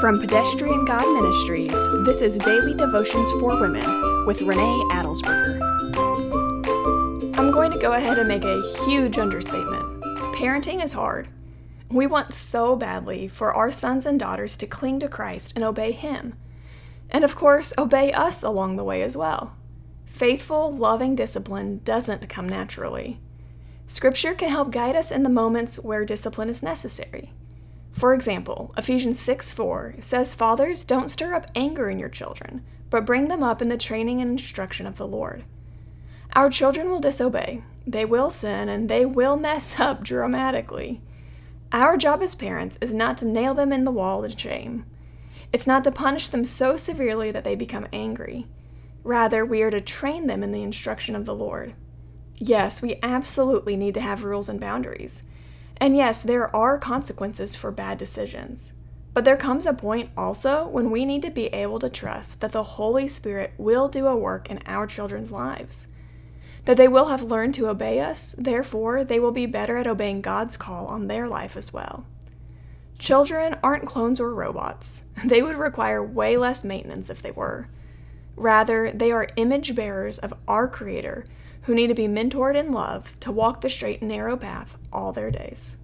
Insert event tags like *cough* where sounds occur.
From Pedestrian God Ministries, this is Daily Devotions for Women with Renee Adelsberger. I'm going to go ahead and make a huge understatement. Parenting is hard. We want so badly for our sons and daughters to cling to Christ and obey Him. And of course, obey us along the way as well. Faithful, loving discipline doesn't come naturally. Scripture can help guide us in the moments where discipline is necessary. For example, Ephesians 6 4 says, Fathers, don't stir up anger in your children, but bring them up in the training and instruction of the Lord. Our children will disobey, they will sin, and they will mess *laughs* up dramatically. Our job as parents is not to nail them in the wall in shame. It's not to punish them so severely that they become angry. Rather, we are to train them in the instruction of the Lord. Yes, we absolutely need to have rules and boundaries. And yes, there are consequences for bad decisions. But there comes a point also when we need to be able to trust that the Holy Spirit will do a work in our children's lives. That they will have learned to obey us, therefore, they will be better at obeying God's call on their life as well. Children aren't clones or robots. *laughs* They would require way less maintenance if they were. Rather, they are image bearers of our Creator who need to be mentored in love to walk the straight and narrow path all their days.